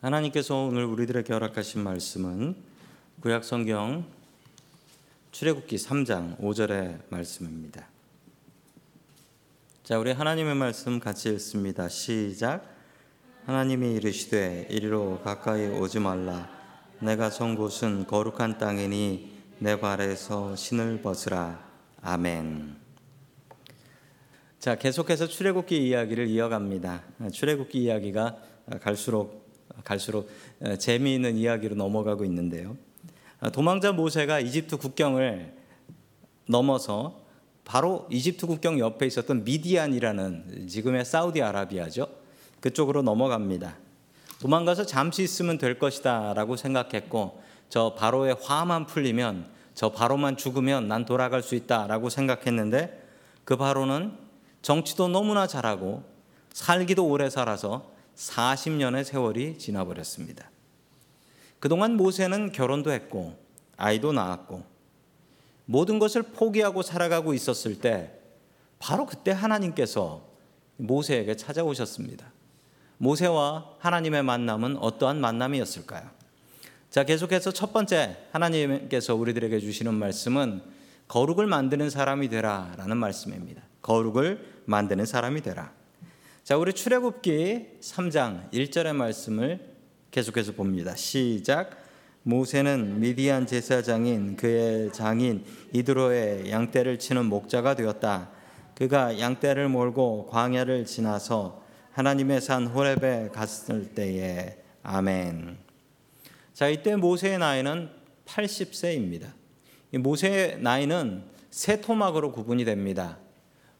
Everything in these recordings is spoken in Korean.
하나님께서 오늘 우리들에게 허락하신 말씀은 구약 성경 출애굽기 3장 5절의 말씀입니다. 자, 우리 하나님의 말씀 같이 읽습니다. 시작. 하나님이 이르시되 이리로 가까이 오지 말라. 내가 선 곳은 거룩한 땅이니 내 발에서 신을 벗으라. 아멘. 자, 계속해서 출애굽기 이야기를 이어갑니다. 출애굽기 이야기가 갈수록 갈수록 재미있는 이야기로 넘어가고 있는데요. 도망자 모세가 이집트 국경을 넘어서 바로 이집트 국경 옆에 있었던 미디안이라는 지금의 사우디아라비아죠. 그쪽으로 넘어갑니다. 도망가서 잠시 있으면 될 것이다라고 생각했고 저 바로의 화만 풀리면 저 바로만 죽으면 난 돌아갈 수 있다라고 생각했는데 그 바로는 정치도 너무나 잘하고 살기도 오래 살아서 40년의 세월이 지나버렸습니다. 그동안 모세는 결혼도 했고 아이도 낳았고 모든 것을 포기하고 살아가고 있었을 때 바로 그때 하나님께서 모세에게 찾아오셨습니다. 모세와 하나님의 만남은 어떠한 만남이었을까요? 자, 계속해서 첫 번째 하나님께서 우리들에게 주시는 말씀은 거룩을 만드는 사람이 되라라는 말씀입니다. 거룩을 만드는 사람이 되라. 자, 우리 출애굽기 3장 1절의 말씀을 계속해서 봅니다. 시작. 모세는 미디안 제사장인 그의 장인 이드로의 양떼를 치는 목자가 되었다. 그가 양떼를 몰고 광야를 지나서 하나님의 산 호렙에 갔을 때에 아멘. 자, 이때 모세의 나이는 80세입니다. 모세의 나이는 세 토막으로 구분이 됩니다.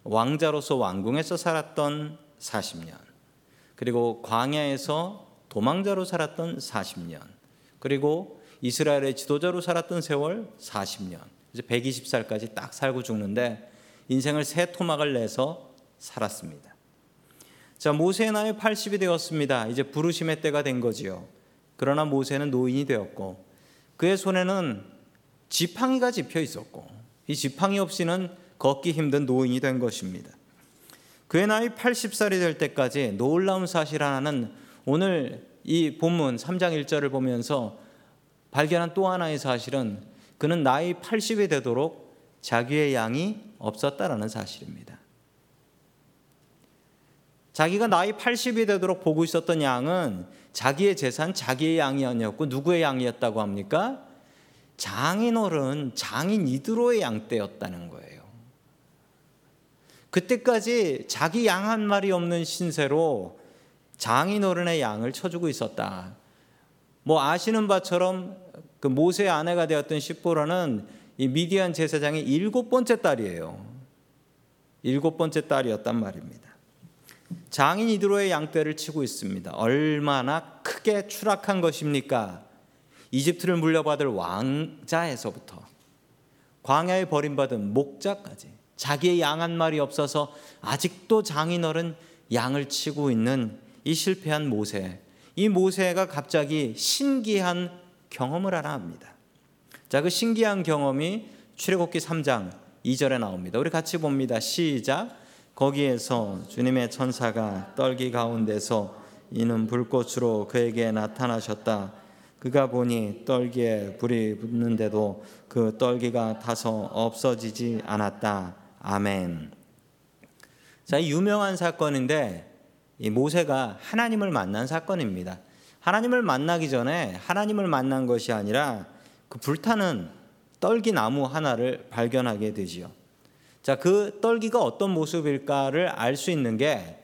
왕자로서 왕궁에서 살았던 40년. 그리고 광야에서 도망자로 살았던 40년. 그리고 이스라엘의 지도자로 살았던 세월 40년. 이제 120살까지 딱 살고 죽는데 인생을 세 토막을 내서 살았습니다. 자, 모세의 나이 80이 되었습니다. 이제 부르심의 때가 된 거지요. 그러나 모세는 노인이 되었고 그의 손에는 지팡이가 집혀 있었고 이 지팡이 없이는 걷기 힘든 노인이 된 것입니다. 그의 나이 80살이 될 때까지 놀라운 사실 하나는 오늘 이 본문 3장 1절을 보면서 발견한 또 하나의 사실은 그는 나이 80이 되도록 자기의 양이 없었다라는 사실입니다. 자기가 나이 80이 되도록 보고 있었던 양은 자기의 재산, 자기의 양이 아니었고 누구의 양이었다고 합니까? 장인어른, 장인 이드로의 양떼였다는 거예요. 그때까지 자기 양 한 마리 없는 신세로 장인 어른의 양을 쳐주고 있었다. 뭐 아시는 바처럼 그 모세의 아내가 되었던 십보라는 이 미디안 제사장의 일곱 번째 딸이에요. 일곱 번째 딸이었단 말입니다. 장인 이드로의 양떼를 치고 있습니다. 얼마나 크게 추락한 것입니까? 이집트를 물려받을 왕자에서부터 광야에 버림받은 목자까지 자기의 양 한 마리 없어서 아직도 장인어른 양을 치고 있는 이 실패한 모세. 이 모세가 갑자기 신기한 경험을 하나 합니다. 자, 그 신기한 경험이 출애굽기 3장 2절에 나옵니다. 우리 같이 봅니다. 시작. 거기에서 주님의 천사가 떨기 가운데서 이는 불꽃으로 그에게 나타나셨다. 그가 보니 떨기에 불이 붙는데도 그 떨기가 타서 없어지지 않았다. 아멘. 자, 유명한 사건인데 이 모세가 하나님을 만난 사건입니다. 하나님을 만나기 전에 하나님을 만난 것이 아니라 그 불타는 떨기 나무 하나를 발견하게 되지요. 자, 그 떨기가 어떤 모습일까를 알 수 있는 게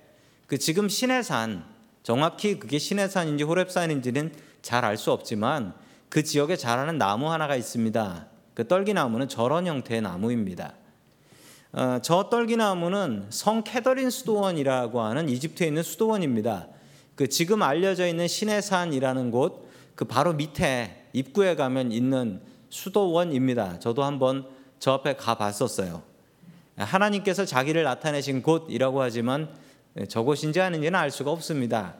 그 지금 신해산 정확히 그게 신해산인지 호랩산인지는 잘 알 수 없지만 그 지역에 자라는 나무 하나가 있습니다. 그 떨기 나무는 저런 형태의 나무입니다. 어, 저 떨기나무는 성 캐더린 수도원이라고 하는 이집트에 있는 수도원입니다. 그 지금 알려져 있는 시내산이라는 곳 그 바로 밑에 입구에 가면 있는 수도원입니다. 저도 한번 저 앞에 가 봤었어요. 하나님께서 자기를 나타내신 곳이라고 하지만 저곳인지 아닌지는 알 수가 없습니다.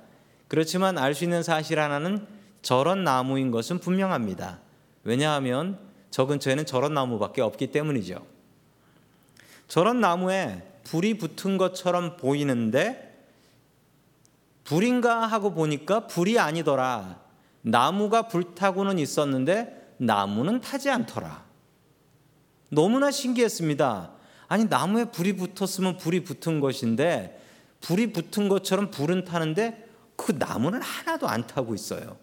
그렇지만 알 수 있는 사실 하나는 저런 나무인 것은 분명합니다. 왜냐하면 저 근처에는 저런 나무밖에 없기 때문이죠. 저런 나무에 불이 붙은 것처럼 보이는데 불인가 하고 보니까 불이 아니더라. 나무가 불타고는 있었는데 나무는 타지 않더라. 너무나 신기했습니다. 아니 나무에 불이 붙었으면 불이 붙은 것인데 불이 붙은 것처럼 불은 타는데 그 나무는 하나도 안 타고 있어요.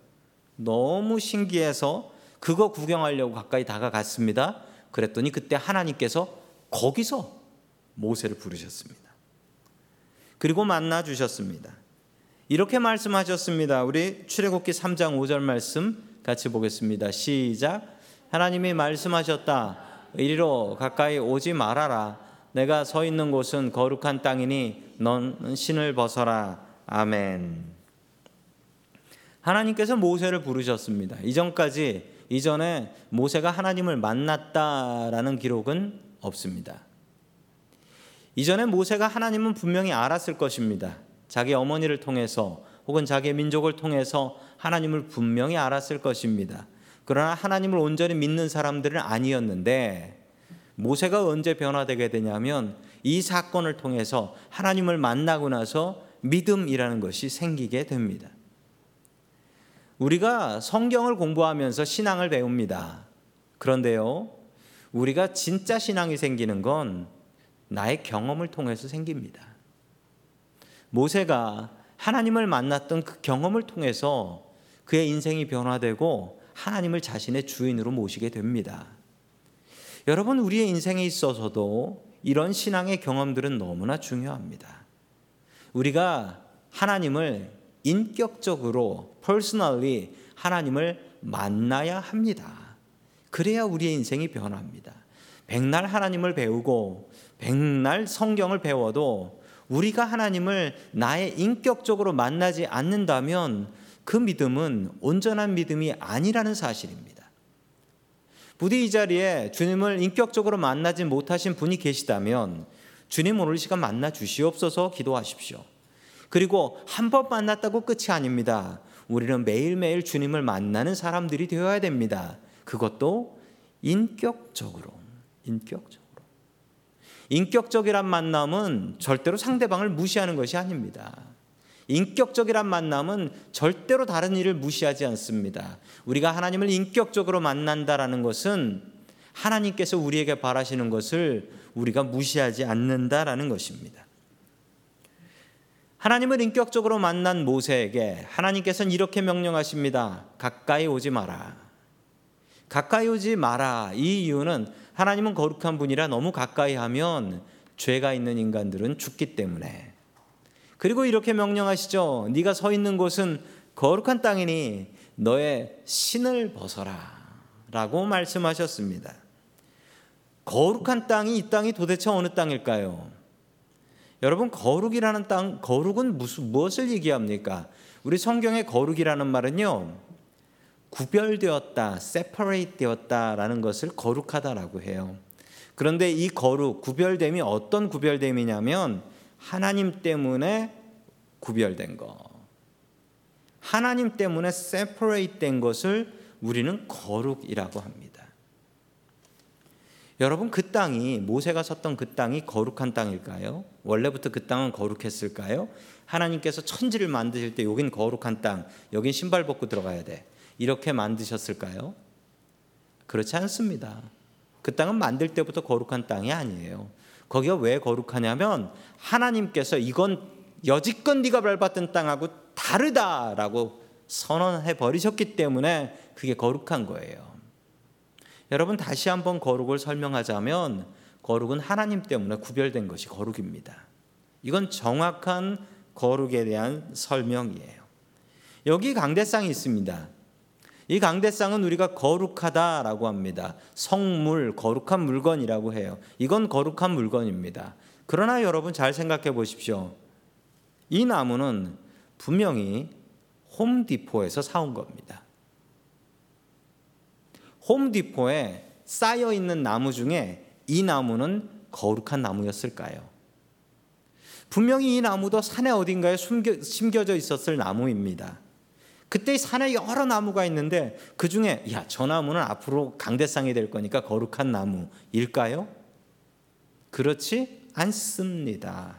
너무 신기해서 그거 구경하려고 가까이 다가갔습니다. 그랬더니 그때 하나님께서 거기서 모세를 부르셨습니다. 그리고 만나 주셨습니다. 이렇게 말씀하셨습니다. 우리 출애굽기 3장 5절 말씀 같이 보겠습니다. 시작. 하나님이 말씀하셨다. 이리로 가까이 오지 말아라. 내가 서 있는 곳은 거룩한 땅이니 넌 신을 벗어라. 아멘. 하나님께서 모세를 부르셨습니다. 이전까지 이전에 모세가 하나님을 만났다라는 기록은 없습니다. 이전에 모세가 하나님은 분명히 알았을 것입니다. 자기 어머니를 통해서 혹은 자기 민족을 통해서 하나님을 분명히 알았을 것입니다. 그러나 하나님을 온전히 믿는 사람들은 아니었는데 모세가 언제 변화되게 되냐면 이 사건을 통해서 하나님을 만나고 나서 믿음이라는 것이 생기게 됩니다. 우리가 성경을 공부하면서 신앙을 배웁니다. 그런데요, 우리가 진짜 신앙이 생기는 건 나의 경험을 통해서 생깁니다. 모세가 하나님을 만났던 그 경험을 통해서 그의 인생이 변화되고 하나님을 자신의 주인으로 모시게 됩니다. 여러분, 우리의 인생에 있어서도 이런 신앙의 경험들은 너무나 중요합니다. 우리가 하나님을 인격적으로 personally 하나님을 만나야 합니다. 그래야 우리의 인생이 변합니다. 백날 하나님을 배우고 백날 성경을 배워도 우리가 하나님을 나의 인격적으로 만나지 않는다면 그 믿음은 온전한 믿음이 아니라는 사실입니다. 부디 이 자리에 주님을 인격적으로 만나지 못하신 분이 계시다면 주님 오늘 시간 만나 주시옵소서 기도하십시오. 그리고 한 번 만났다고 끝이 아닙니다. 우리는 매일매일 주님을 만나는 사람들이 되어야 됩니다. 그것도 인격적으로, 인격적으로. 인격적이란 만남은 절대로 상대방을 무시하는 것이 아닙니다. 인격적이란 만남은 절대로 다른 일을 무시하지 않습니다. 우리가 하나님을 인격적으로 만난다라는 것은 하나님께서 우리에게 바라시는 것을 우리가 무시하지 않는다라는 것입니다. 하나님을 인격적으로 만난 모세에게 하나님께서는 이렇게 명령하십니다. 가까이 오지 마라. 가까이 오지 마라. 이 이유는 하나님은 거룩한 분이라 너무 가까이 하면 죄가 있는 인간들은 죽기 때문에. 그리고 이렇게 명령하시죠. 네가 서 있는 곳은 거룩한 땅이니 너의 신을 벗어라. 라고 말씀하셨습니다. 거룩한 땅이 이 땅이 도대체 어느 땅일까요? 여러분 거룩이라는 땅 거룩은 무슨 무엇을 얘기합니까? 우리 성경의 거룩이라는 말은요. 구별되었다, separate 되었다라는 것을 거룩하다라고 해요. 그런데 이 거룩, 구별됨이 어떤 구별됨이냐면 하나님 때문에 구별된 거. 하나님 때문에 separate 된 것을 우리는 거룩이라고 합니다. 여러분 그 땅이 모세가 섰던 그 땅이 거룩한 땅일까요? 원래부터 그 땅은 거룩했을까요? 하나님께서 천지를 만드실 때 여긴 거룩한 땅, 여긴 신발 벗고 들어가야 돼. 이렇게 만드셨을까요? 그렇지 않습니다. 그 땅은 만들 때부터 거룩한 땅이 아니에요. 거기가 왜 거룩하냐면 하나님께서 이건 여지껏 네가 밟았던 땅하고 다르다라고 선언해 버리셨기 때문에 그게 거룩한 거예요. 여러분 다시 한번 거룩을 설명하자면 거룩은 하나님 때문에 구별된 것이 거룩입니다. 이건 정확한 거룩에 대한 설명이에요. 여기 강대상이 있습니다. 이 강대상은 우리가 거룩하다라고 합니다. 성물, 거룩한 물건이라고 해요. 이건 거룩한 물건입니다. 그러나 여러분 잘 생각해 보십시오. 이 나무는 분명히 홈디포에서 사온 겁니다. 홈디포에 쌓여 있는 나무 중에 이 나무는 거룩한 나무였을까요? 분명히 이 나무도 산에 어딘가에 숨겨, 심겨져 있었을 나무입니다. 그때 산에 여러 나무가 있는데 그 중에 야, 저 나무는 앞으로 강대상이 될 거니까 거룩한 나무일까요? 그렇지 않습니다.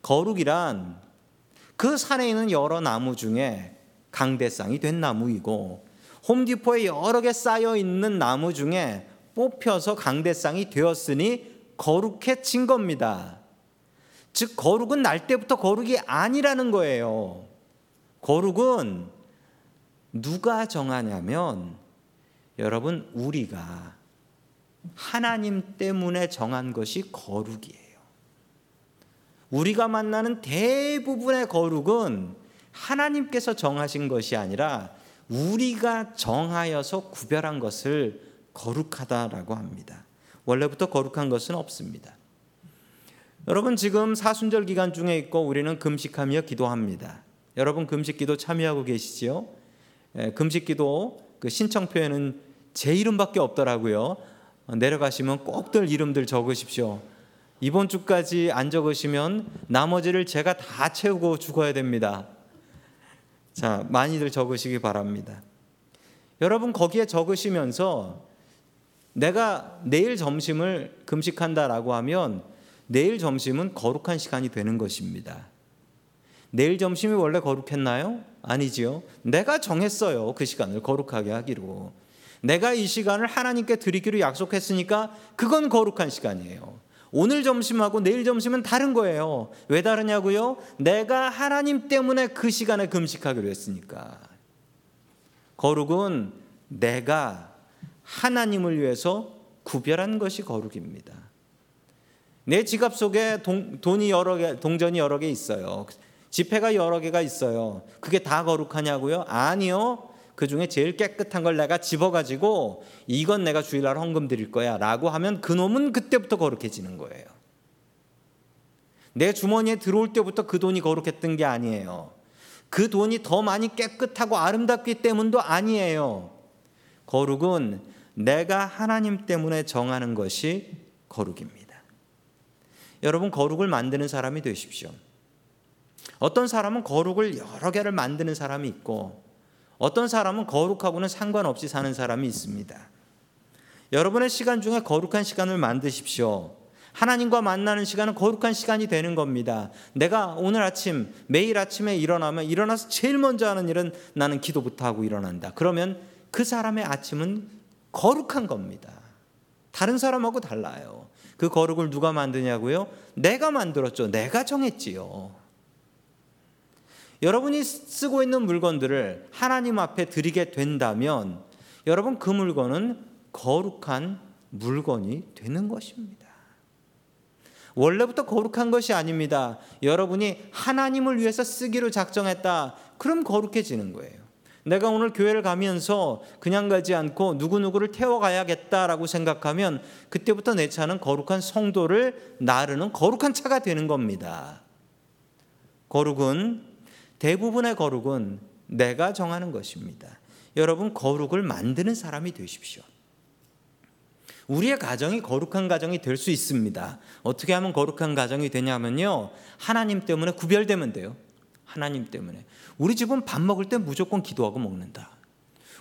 거룩이란 그 산에 있는 여러 나무 중에 강대상이 된 나무이고 홈디포에 여러 개 쌓여 있는 나무 중에 뽑혀서 강대상이 되었으니 거룩해진 겁니다. 즉 거룩은 날 때부터 거룩이 아니라는 거예요. 거룩은 누가 정하냐면 여러분 우리가 하나님 때문에 정한 것이 거룩이에요. 우리가 만나는 대부분의 거룩은 하나님께서 정하신 것이 아니라 우리가 정하여서 구별한 것을 거룩하다라고 합니다. 원래부터 거룩한 것은 없습니다. 여러분 지금 사순절 기간 중에 있고 우리는 금식하며 기도합니다. 여러분 금식 기도 참여하고 계시지요? 예, 금식 기도 그 신청표에는 제 이름밖에 없더라고요. 어, 내려가시면 꼭들 이름들 적으십시오. 이번 주까지 안 적으시면 나머지를 제가 다 채우고 죽어야 됩니다. 자, 많이들 적으시기 바랍니다. 여러분 거기에 적으시면서 내가 내일 점심을 금식한다라고 하면 내일 점심은 거룩한 시간이 되는 것입니다. 내일 점심이 원래 거룩했나요? 아니지요. 내가 정했어요. 그 시간을 거룩하게 하기로. 내가 이 시간을 하나님께 드리기로 약속했으니까 그건 거룩한 시간이에요. 오늘 점심하고 내일 점심은 다른 거예요. 왜 다르냐고요? 내가 하나님 때문에 그 시간에 금식하기로 했으니까. 거룩은 내가 하나님을 위해서 구별한 것이 거룩입니다. 내 지갑 속에 동, 돈이 여러 개, 동전이 여러 개 있어요. 지폐가 여러 개가 있어요. 그게 다 거룩하냐고요? 아니요. 그 중에 제일 깨끗한 걸 내가 집어가지고 이건 내가 주일날 헌금 드릴 거야 라고 하면 그 놈은 그때부터 거룩해지는 거예요. 내 주머니에 들어올 때부터 그 돈이 거룩했던 게 아니에요. 그 돈이 더 많이 깨끗하고 아름답기 때문도 아니에요. 거룩은 내가 하나님 때문에 정하는 것이 거룩입니다. 여러분 거룩을 만드는 사람이 되십시오. 어떤 사람은 거룩을 여러 개를 만드는 사람이 있고 어떤 사람은 거룩하고는 상관없이 사는 사람이 있습니다. 여러분의 시간 중에 거룩한 시간을 만드십시오. 하나님과 만나는 시간은 거룩한 시간이 되는 겁니다. 내가 오늘 아침 매일 아침에 일어나면 일어나서 제일 먼저 하는 일은 나는 기도부터 하고 일어난다. 그러면 그 사람의 아침은 거룩한 겁니다. 다른 사람하고 달라요. 그 거룩을 누가 만드냐고요? 내가 만들었죠. 내가 정했지요. 여러분이 쓰고 있는 물건들을 하나님 앞에 드리게 된다면 여러분 그 물건은 거룩한 물건이 되는 것입니다. 원래부터 거룩한 것이 아닙니다. 여러분이 하나님을 위해서 쓰기로 작정했다. 그럼 거룩해지는 거예요. 내가 오늘 교회를 가면서 그냥 가지 않고 누구누구를 태워가야겠다라고 생각하면 그때부터 내 차는 거룩한 성도를 나르는 거룩한 차가 되는 겁니다. 거룩은 대부분의 거룩은 내가 정하는 것입니다. 여러분 거룩을 만드는 사람이 되십시오. 우리의 가정이 거룩한 가정이 될 수 있습니다. 어떻게 하면 거룩한 가정이 되냐면요. 하나님 때문에 구별되면 돼요. 하나님 때문에. 우리 집은 밥 먹을 때 무조건 기도하고 먹는다.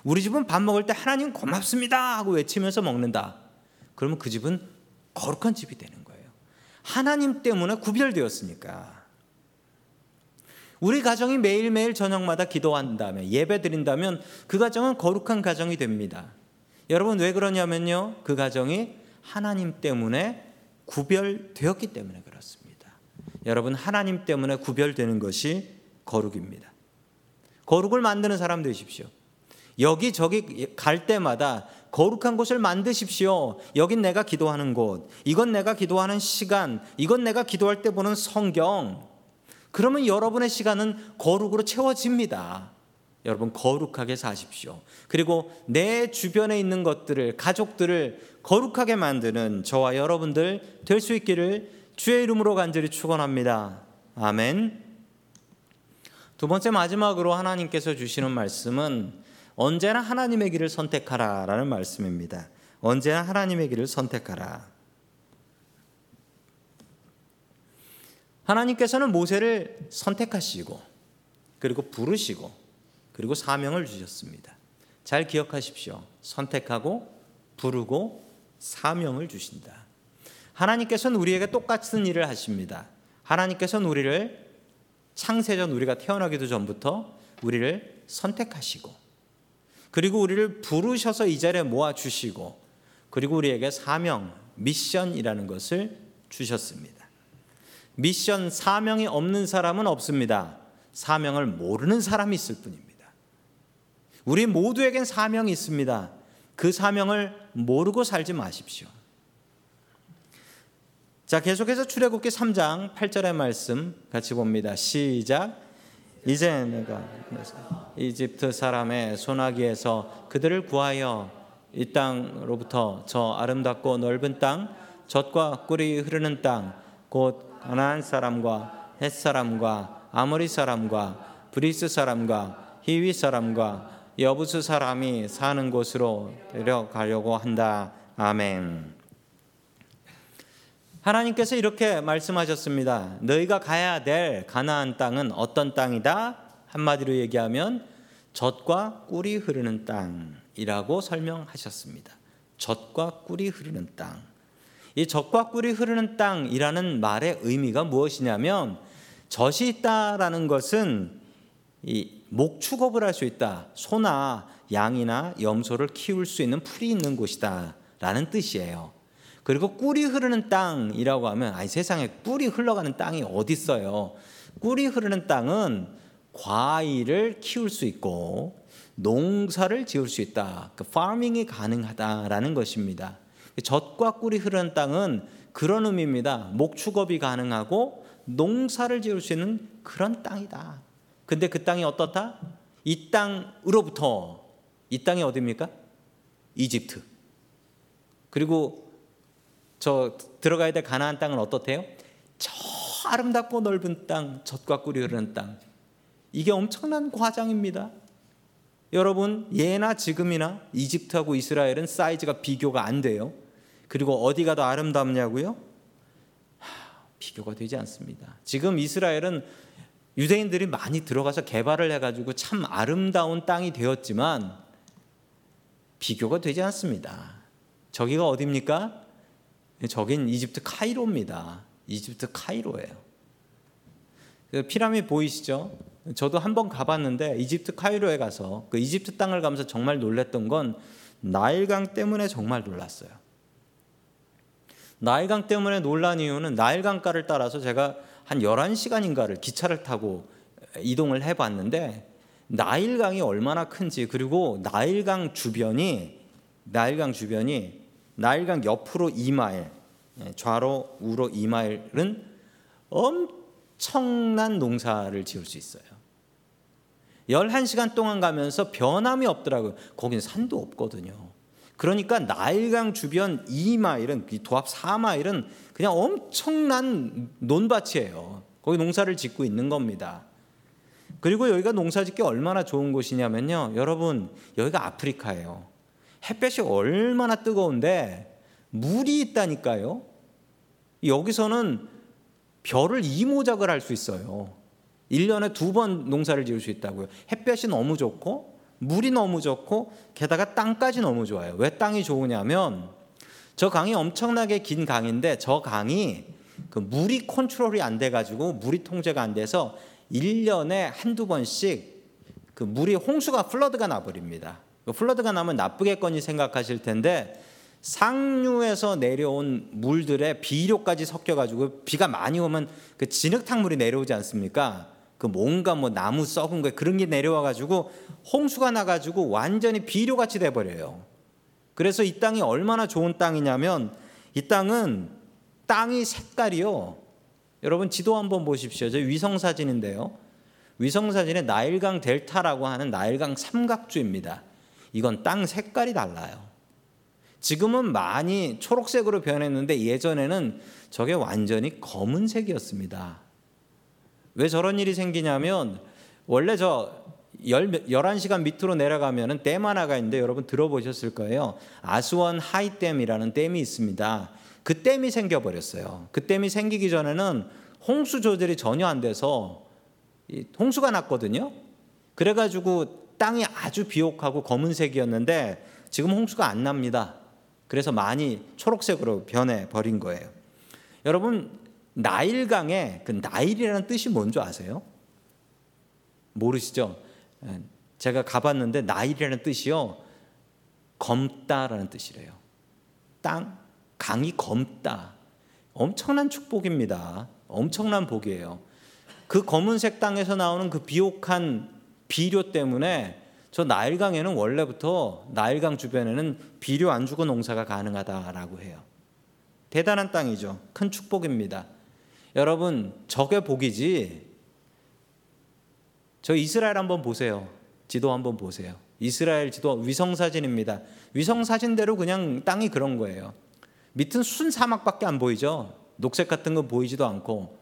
우리 집은 밥 먹을 때 하나님 고맙습니다 하고 외치면서 먹는다. 그러면 그 집은 거룩한 집이 되는 거예요. 하나님 때문에 구별되었으니까. 우리 가정이 매일매일 저녁마다 기도한다면 예배 드린다면 그 가정은 거룩한 가정이 됩니다. 여러분 왜 그러냐면요. 그 가정이 하나님 때문에 구별되었기 때문에 그렇습니다. 여러분 하나님 때문에 구별되는 것이 거룩입니다. 거룩을 만드는 사람 되십시오. 여기저기 갈 때마다 거룩한 곳을 만드십시오. 여긴 내가 기도하는 곳. 이건 내가 기도하는 시간. 이건 내가 기도할 때 보는 성경. 그러면 여러분의 시간은 거룩으로 채워집니다. 여러분 거룩하게 사십시오. 그리고 내 주변에 있는 것들을 가족들을 거룩하게 만드는 저와 여러분들 될 수 있기를 주의 이름으로 간절히 축원합니다. 아멘. 두 번째 마지막으로 하나님께서 주시는 말씀은 언제나 하나님의 길을 선택하라라는 말씀입니다. 언제나 하나님의 길을 선택하라. 하나님께서는 모세를 선택하시고 그리고 부르시고 그리고 사명을 주셨습니다. 잘 기억하십시오. 선택하고 부르고 사명을 주신다. 하나님께서는 우리에게 똑같은 일을 하십니다. 하나님께서는 우리를 창세전 우리가 태어나기도 전부터 우리를 선택하시고 그리고 우리를 부르셔서 이 자리에 모아 주시고 그리고 우리에게 사명, 미션이라는 것을 주셨습니다. 미션 사명이 없는 사람은 없습니다. 사명을 모르는 사람이 있을 뿐입니다. 우리 모두에겐 사명이 있습니다. 그 사명을 모르고 살지 마십시오. 자, 계속해서 출애굽기 3장 8절의 말씀 같이 봅니다. 시작. 이제 내가 이집트 사람의 손아귀에서 그들을 구하여 이 땅으로부터 저 아름답고 넓은 땅, 젖과 꿀이 흐르는 땅, 곧 가나안 사람과 헷 사람과 아모리 사람과 브리스 사람과 히위 사람과 여부스 사람이 사는 곳으로 데려가려고 한다. 아멘. 하나님께서 이렇게 말씀하셨습니다. 너희가 가야 될 가나안 땅은 어떤 땅이다? 한마디로 얘기하면 젖과 꿀이 흐르는 땅이라고 설명하셨습니다. 젖과 꿀이 흐르는 땅. 이 젖과 꿀이 흐르는 땅이라는 말의 의미가 무엇이냐면 젖이 있다라는 것은 이 목축업을 할 수 있다. 소나 양이나 염소를 키울 수 있는 풀이 있는 곳이다라는 뜻이에요. 그리고 꿀이 흐르는 땅이라고 하면 아니 세상에 꿀이 흘러가는 땅이 어디 있어요? 꿀이 흐르는 땅은 과일을 키울 수 있고 농사를 지을 수 있다. 그 파밍이 가능하다라는 것입니다. 젖과 꿀이 흐르는 땅은 그런 의미입니다. 목축업이 가능하고 농사를 지을 수 있는 그런 땅이다. 근데 그 땅이 어떻다? 이 땅으로부터 이 땅이 어디입니까? 이집트. 그리고 저 들어가야 될 가나안 땅은 어떻대요? 저 아름답고 넓은 땅, 젖과 꿀이 흐르는 땅. 이게 엄청난 과장입니다. 여러분, 예나 지금이나 이집트하고 이스라엘은 사이즈가 비교가 안 돼요. 그리고 어디가 더 아름답냐고요? 하, 비교가 되지 않습니다. 지금 이스라엘은 유대인들이 많이 들어가서 개발을 해가지고 참 아름다운 땅이 되었지만 비교가 되지 않습니다. 저기가 어디입니까? 저긴 이집트 카이로입니다. 이집트 카이로예요. 그 피라미드 보이시죠? 저도 한 번 가봤는데 이집트 카이로에 가서 그 이집트 땅을 가면서 정말 놀랐던 건 나일강 때문에 정말 놀랐어요. 나일강 때문에 놀란 이유는 나일강가를 따라서 제가 한 11시간인가를 기차를 타고 이동을 해 봤는데 나일강이 얼마나 큰지 그리고 나일강 주변이 나일강 주변이 나일강 옆으로 2마일 좌로 우로 2마일은 엄청난 농사를 지을 수 있어요. 11시간 동안 가면서 변함이 없더라고요. 거기는 산도 없거든요. 그러니까 나일강 주변 2마일은 도합 4마일은 그냥 엄청난 논밭이에요. 거기 농사를 짓고 있는 겁니다. 그리고 여기가 농사 짓기 얼마나 좋은 곳이냐면요. 여러분, 여기가 아프리카예요. 햇볕이 얼마나 뜨거운데 물이 있다니까요. 여기서는 별을 이모작을 할 수 있어요. 1년에 두 번 농사를 지을 수 있다고요. 햇볕이 너무 좋고 물이 너무 좋고 게다가 땅까지 너무 좋아요. 왜 땅이 좋으냐면 저 강이 엄청나게 긴 강인데 저 강이 그 물이 컨트롤이 안 돼 가지고 물이 통제가 안 돼서 1년에 한두 번씩 그 물이 홍수가 플러드가 나 버립니다. 그 플러드가 나면 나쁘겠거니 생각하실 텐데 상류에서 내려온 물들의 비료까지 섞여 가지고 비가 많이 오면 그 진흙탕물이 내려오지 않습니까? 그 뭔가 뭐 나무 썩은 거 그런 게 내려와 가지고 홍수가 나 가지고 완전히 비료같이 돼 버려요. 그래서 이 땅이 얼마나 좋은 땅이냐면 이 땅은 땅이 색깔이요. 여러분 지도 한번 보십시오. 저 위성 사진인데요. 위성 사진에 나일강 델타라고 하는 나일강 삼각주입니다. 이건 땅 색깔이 달라요. 지금은 많이 초록색으로 변했는데 예전에는 저게 완전히 검은색이었습니다. 왜 저런 일이 생기냐면 원래 저 11시간 밑으로 내려가면은 댐 하나가 있는데 여러분 들어보셨을 거예요. 아스원 하이댐이라는 댐이 있습니다. 그 댐이 생겨버렸어요. 그 댐이 생기기 전에는 홍수 조절이 전혀 안 돼서 홍수가 났거든요. 그래가지고 땅이 아주 비옥하고 검은색이었는데 지금 홍수가 안 납니다. 그래서 많이 초록색으로 변해 버린 거예요. 여러분 나일강의 그 나일이라는 뜻이 뭔지 아세요? 모르시죠? 예, 제가 가봤는데 나일이라는 뜻이요 검다라는 뜻이래요. 땅 강이 검다. 엄청난 축복입니다. 엄청난 복이에요. 그 검은색 땅에서 나오는 그 비옥한 비료 때문에 저 나일강에는 원래부터 나일강 주변에는 비료 안 주고 농사가 가능하다라고 해요. 대단한 땅이죠. 큰 축복입니다. 여러분, 저게 복이지. 저 이스라엘 한번 보세요. 지도 한번 보세요. 이스라엘 지도 위성 사진입니다. 위성 사진대로 그냥 땅이 그런 거예요. 밑은 순 사막밖에 안 보이죠. 녹색 같은 건 보이지도 않고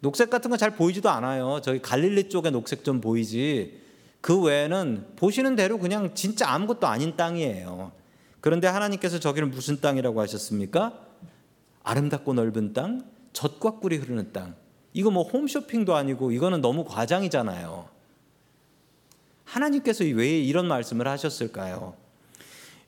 녹색 같은 건잘 보이지도 않아요. 저기 갈릴리 쪽에 녹색 좀 보이지. 그 외에는 보시는 대로 그냥 진짜 아무것도 아닌 땅이에요. 그런데 하나님께서 저기를 무슨 땅이라고 하셨습니까? 아름답고 넓은 땅, 젖과 꿀이 흐르는 땅. 이거 뭐 홈쇼핑도 아니고 이거는 너무 과장이잖아요. 하나님께서 왜 이런 말씀을 하셨을까요?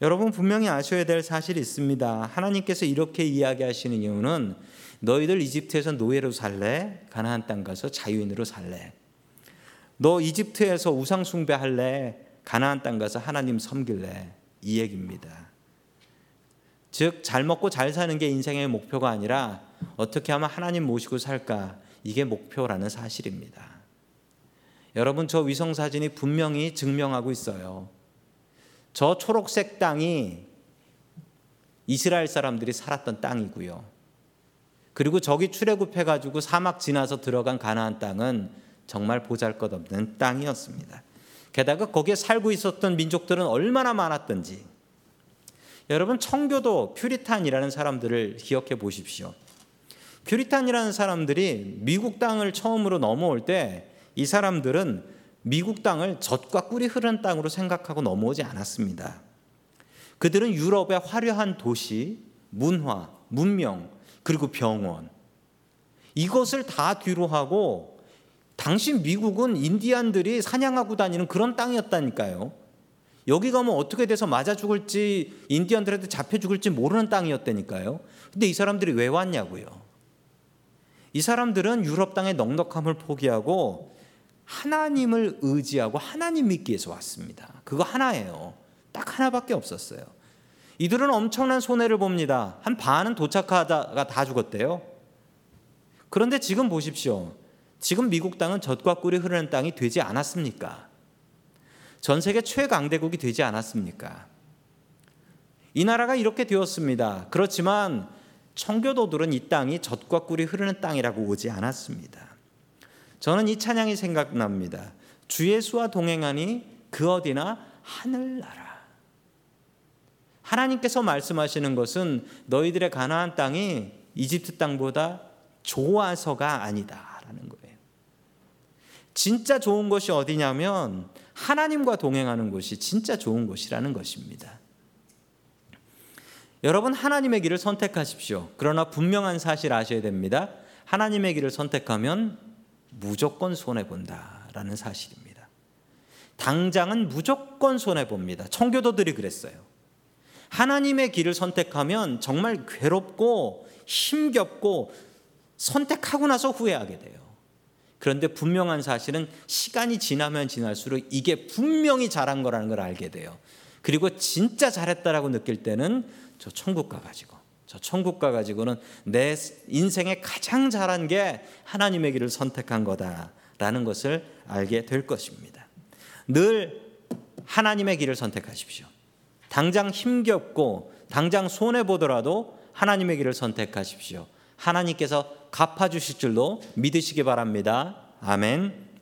여러분 분명히 아셔야 될 사실이 있습니다. 하나님께서 이렇게 이야기하시는 이유는 너희들 이집트에서 노예로 살래? 가나안 땅 가서 자유인으로 살래? 너 이집트에서 우상 숭배할래? 가나안 땅 가서 하나님 섬길래? 이 얘기입니다. 즉 잘 먹고 잘 사는 게 인생의 목표가 아니라 어떻게 하면 하나님 모시고 살까? 이게 목표라는 사실입니다. 여러분 저 위성 사진이 분명히 증명하고 있어요. 저 초록색 땅이 이스라엘 사람들이 살았던 땅이고요. 그리고 저기 출애굽해 가지고 사막 지나서 들어간 가나안 땅은 정말 보잘것없는 땅이었습니다. 게다가 거기에 살고 있었던 민족들은 얼마나 많았던지 여러분 청교도 퓨리탄이라는 사람들을 기억해 보십시오. 퓨리탄이라는 사람들이 미국 땅을 처음으로 넘어올 때 이 사람들은 미국 땅을 젖과 꿀이 흐르는 땅으로 생각하고 넘어오지 않았습니다. 그들은 유럽의 화려한 도시, 문화, 문명, 그리고 병원 이것을 다 뒤로 하고 당시 미국은 인디안들이 사냥하고 다니는 그런 땅이었다니까요. 여기 가면 어떻게 돼서 맞아 죽을지 인디언들한테 잡혀 죽을지 모르는 땅이었다니까요. 근데 이 사람들이 왜 왔냐고요. 이 사람들은 유럽 땅의 넉넉함을 포기하고 하나님을 의지하고 하나님 믿기 위해서 왔습니다. 그거 하나예요. 딱 하나밖에 없었어요. 이들은 엄청난 손해를 봅니다. 한 반은 도착하다가 다 죽었대요. 그런데 지금 보십시오. 지금 미국 땅은 젖과 꿀이 흐르는 땅이 되지 않았습니까? 전 세계 최강대국이 되지 않았습니까? 이 나라가 이렇게 되었습니다. 그렇지만 청교도들은 이 땅이 젖과 꿀이 흐르는 땅이라고 오지 않았습니다. 저는 이 찬양이 생각납니다. 주 예수와 동행하니 그 어디나 하늘나라. 하나님께서 말씀하시는 것은 너희들의 가나안 땅이 이집트 땅보다 좋아서가 아니다라는 거예요. 진짜 좋은 것이 어디냐면 하나님과 동행하는 곳이 진짜 좋은 곳이라는 것입니다. 여러분 하나님의 길을 선택하십시오. 그러나 분명한 사실 아셔야 됩니다. 하나님의 길을 선택하면 무조건 손해 본다라는 사실입니다. 당장은 무조건 손해 봅니다. 청교도들이 그랬어요. 하나님의 길을 선택하면 정말 괴롭고 힘겹고 선택하고 나서 후회하게 돼요. 그런데 분명한 사실은 시간이 지나면 지날수록 이게 분명히 잘한 거라는 걸 알게 돼요. 그리고 진짜 잘했다라고 느낄 때는 저 천국 가가지고 저 천국 가가지고는 내 인생에 가장 잘한 게 하나님의 길을 선택한 거다라는 것을 알게 될 것입니다. 늘 하나님의 길을 선택하십시오. 당장 힘겹고 당장 손해 보더라도 하나님의 길을 선택하십시오. 하나님께서 갚아주실 줄로 믿으시기 바랍니다. 아멘.